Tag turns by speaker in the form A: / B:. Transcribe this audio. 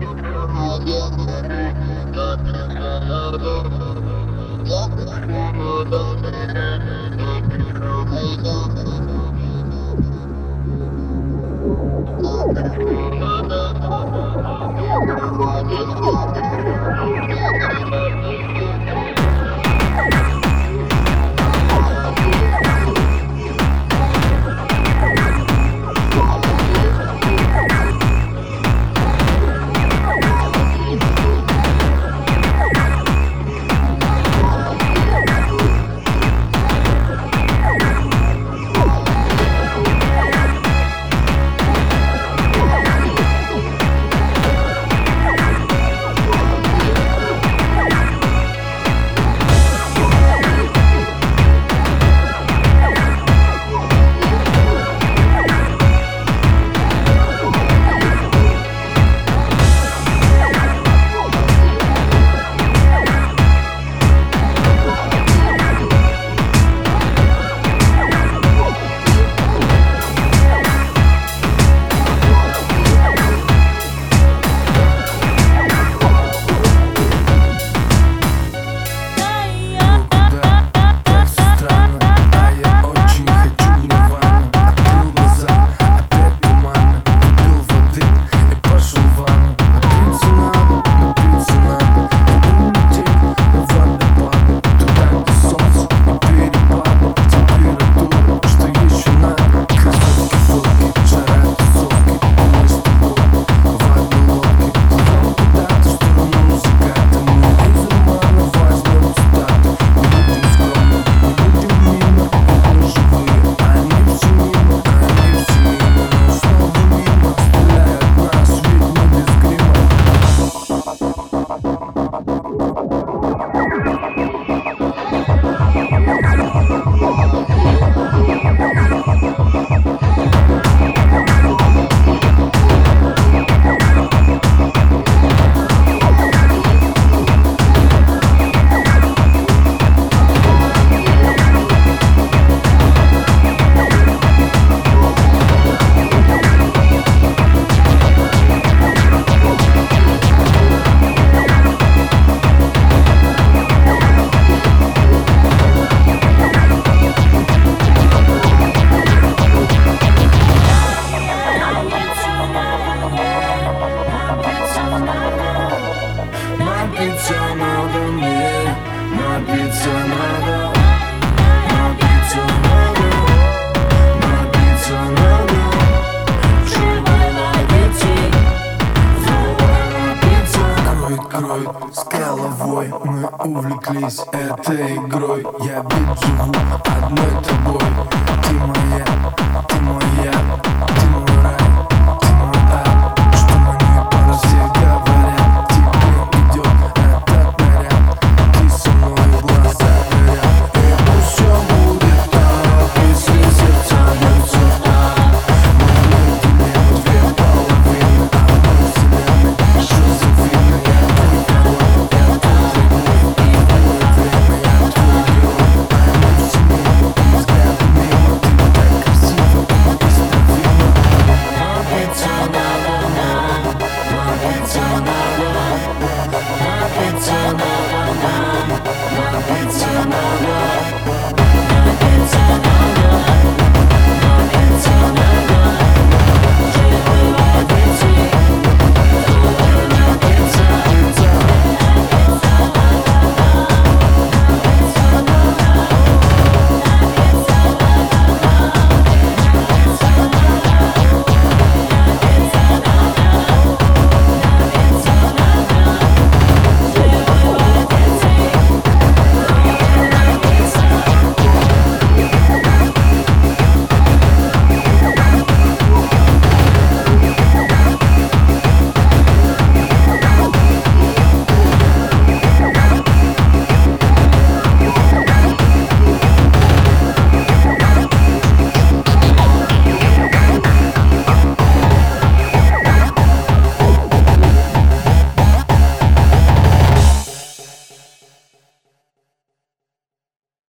A: Thank you.
B: Напиться надо мне, напиться надо Напиться надо, напиться надо. Кровь с головой Мы увлеклись этой игрой. Я бит живу одной тобой. Ты моя, ты моя. into my, my, my, into my, my.